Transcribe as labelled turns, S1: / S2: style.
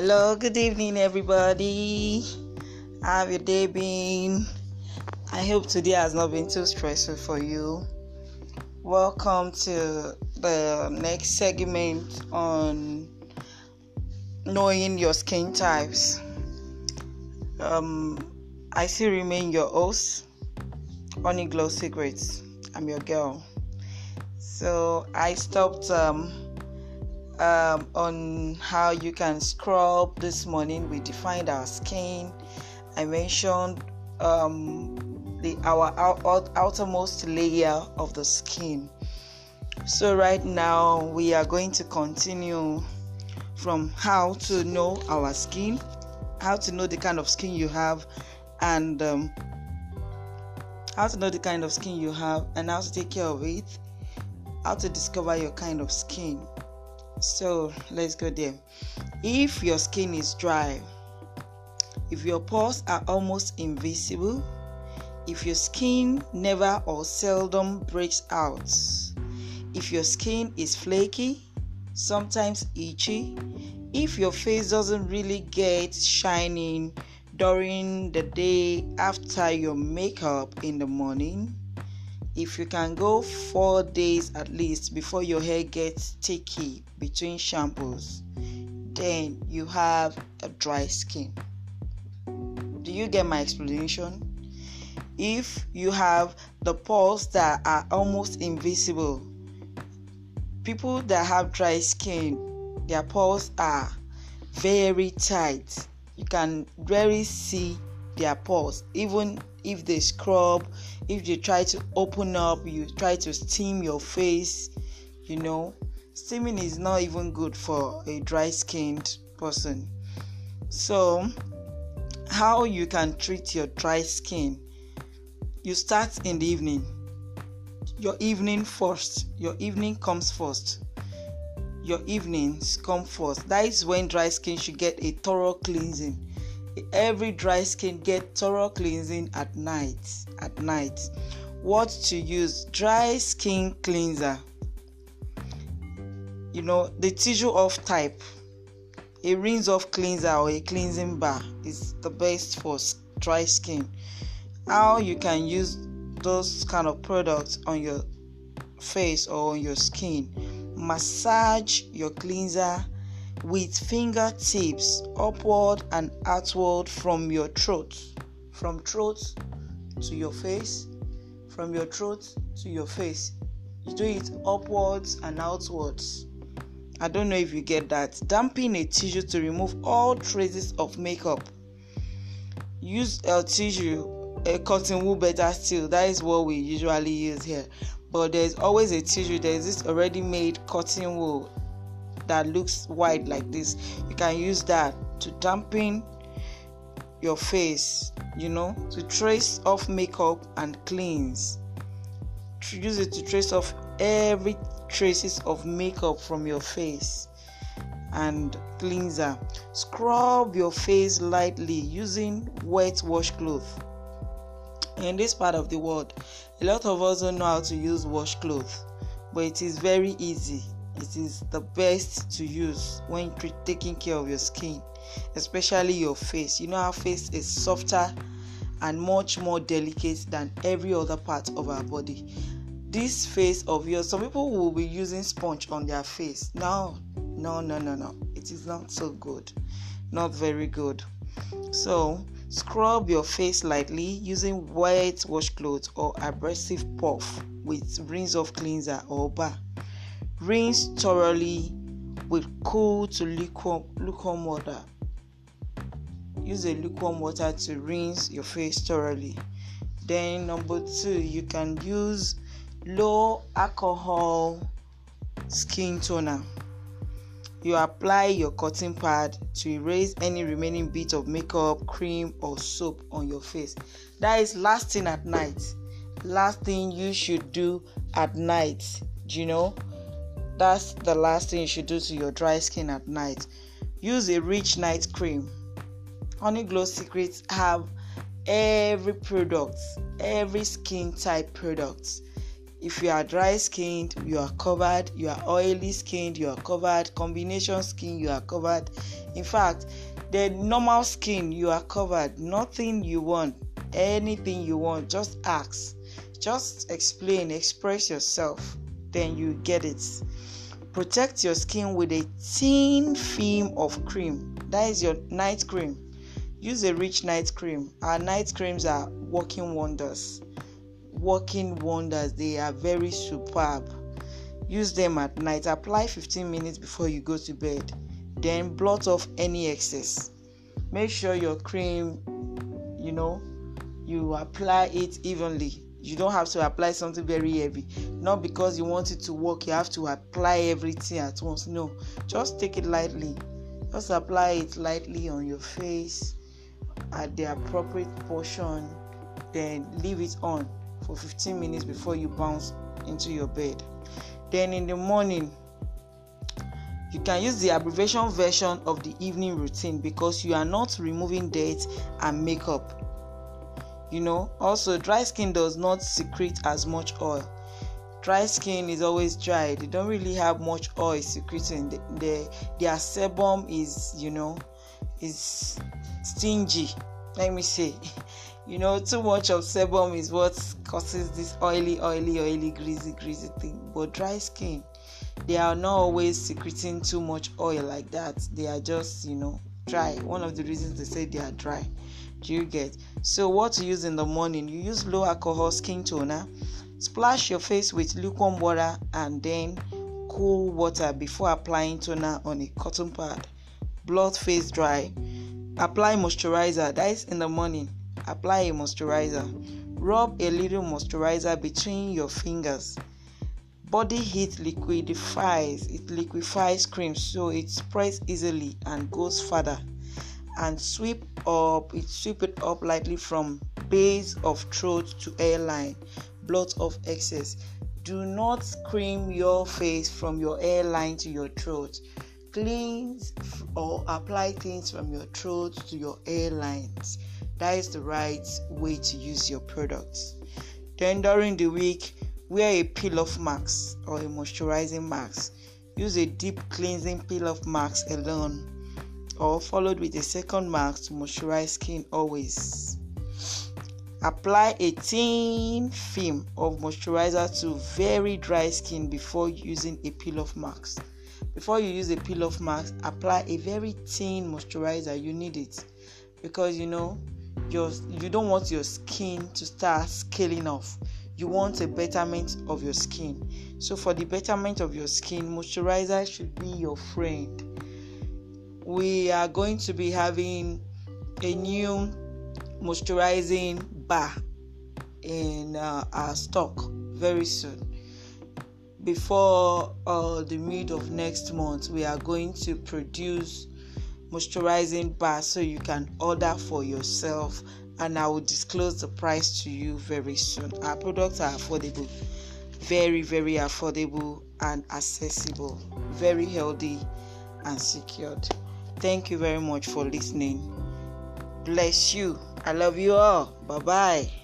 S1: Hello, good evening, everybody. How have your day been? I hope today has not been too stressful for you. Welcome to the next segment on knowing your skin types. Um, I still remain your host, Honey Glow Secrets. I'm your girl. So I stopped um, um, on how you can scrub this morning. We defined our skin. I mentioned um, the our out, outermost layer of the skin. So right now we are going to continue from how to know our skin, how to know the kind of skin you have, and um, how to know the kind of skin you have, and how to take care of it, how to discover your kind of skin. So let's go there. If your skin is dry, if your pores are almost invisible, if your skin never or seldom breaks out, if your skin is flaky, sometimes itchy, if your face doesn't really get shining during the day after your makeup in the morning, if you can go four days at least before your hair gets sticky between shampoos, then you have a dry skin. Do you get my explanation? If you have the pores that are almost invisible, people that have dry skin, their pores are very tight. You can really see their pores, even if they scrub, if they try to open up, you try to steam your face, you know. Steaming is not even good for a dry skinned person. So, how you can treat your dry skin? You start in the evening. Your evening first. Your evening comes first. Your evenings come first. That is when dry skin should get a thorough cleansing every dry skin get thorough cleansing at night at night. What to use? Dry skin cleanser. You know the tissue off type. A rinse off cleanser or a cleansing bar is the best for dry skin. How you can use those kind of products on your face or on your skin. Massage your cleanser with fingertips upward and outward from your throat, from throat to your face, from your throat to your face. You do it upwards and outwards. I don't know if you get that. Damping a tissue to remove all traces of makeup. Use a tissue, a cotton wool better still. That is what we usually use here. But there's always a tissue. There's this already made cotton wool that looks white like this you can use that to dampen your face you know to trace off makeup and cleanse. Use it to trace off every traces of makeup from your face and cleanser. Scrub your face lightly using wet washcloth in this part of the world a lot of us don't know how to use washcloth but it is very easy it is the best to use when taking care of your skin, especially your face. You know, our face is softer and much more delicate than every other part of our body. This face of yours, some people will be using sponge on their face. No, no, no, no, no. It is not so good. Not very good. So, scrub your face lightly using wet washcloth or abrasive puff with rinse off cleanser or bar. Rinse thoroughly with cool to lukewarm, lukewarm water. Use a lukewarm water to rinse your face thoroughly. Then, number two, you can use low alcohol skin toner. You apply your cotton pad to erase any remaining bit of makeup, cream, or soap on your face. That is last thing at night. Last thing you should do at night. You know? That's the last thing you should do to your dry skin at night. Use a rich night cream. Honey Glow Secrets have every product, every skin type product. if you are dry skinned you are covered you are oily skinned you are covered combination skin you are covered in fact the normal skin you are covered nothing you want anything you want just ask just explain express yourself then you get it. Protect your skin with a thin film of cream. That is your night cream. Use a rich night cream. Our night creams are working wonders. Working wonders. They are very superb. Use them at night. Apply 15 minutes before you go to bed. Then blot off any excess. Make sure your cream you know you apply it evenly you don't have to apply something very heavy. Not because you want it to work you have to apply everything at once. No just take it lightly. Just apply it lightly on your face at the appropriate portion then leave it on for 15 minutes before you bounce into your bed. Then in the morning you can use the abbreviation version of the evening routine because you are not removing dirt and makeup. You know, also, dry skin does not secrete as much oil. Dry skin is always dry, they don't really have much oil secreting. The, the, their sebum is, you know, is stingy. Let me say, you know, too much of sebum is what causes this oily, oily, oily, greasy, greasy thing. But dry skin, they are not always secreting too much oil like that they are just you know dry one of the reasons they say they are dry do you get? So what to use in the morning? You use low alcohol skin toner splash your face with lukewarm water and then cool water before applying toner on a cotton pad. Blot face dry. Apply moisturizer. That is in the morning apply a moisturizer. Rub a little moisturizer between your fingers. Body heat liquefies, it liquefies cream so it spreads easily and goes further. And sweep up, it sweep it up lightly from base of throat to hairline, blot of excess. Do not cream your face from your hairline to your throat. Cleanse or apply things from your throat to your hairlines. That is the right way to use your products. Then during the week, Wear a peel off mask or a moisturizing mask. Use a deep cleansing peel off mask alone or followed with a second mask to moisturize skin always. Apply a thin film of moisturizer to very dry skin before using a peel off mask. Before you use a peel off mask, apply a very thin moisturizer. You need it because you know your you don't want your skin to start scaling off you want a betterment of your skin. So, for the betterment of your skin, moisturizer should be your friend. We are going to be having a new moisturizing bar in uh, our stock very soon. Before uh, the mid of next month, we are going to produce moisturizing bar so you can order for yourself and I will disclose the price to you very soon. Our products are affordable, very, very affordable and accessible, very healthy and secured. Thank you very much for listening. Bless you. I love you all. Bye bye.